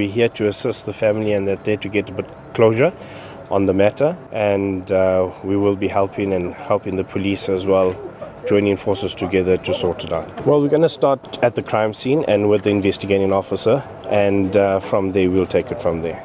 We're here to assist the family and they're there to get a bit closure on the matter, and uh, we will be helping and helping the police as well. Joining forces together to sort it out. Well, we're going to start at the crime scene and with the investigating officer, and uh, from there, we'll take it from there.